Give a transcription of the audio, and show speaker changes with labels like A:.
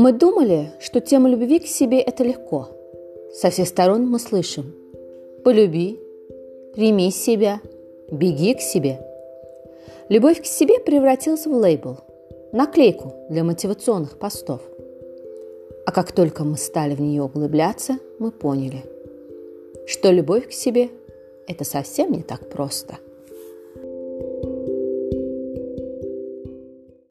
A: Мы думали, что тема любви к себе – это легко. Со всех сторон мы слышим «полюби», «прими себя», «беги к себе». Любовь к себе превратилась в лейбл, наклейку для мотивационных постов. А как только мы стали в нее углубляться, мы поняли, что любовь к себе – это совсем не так просто –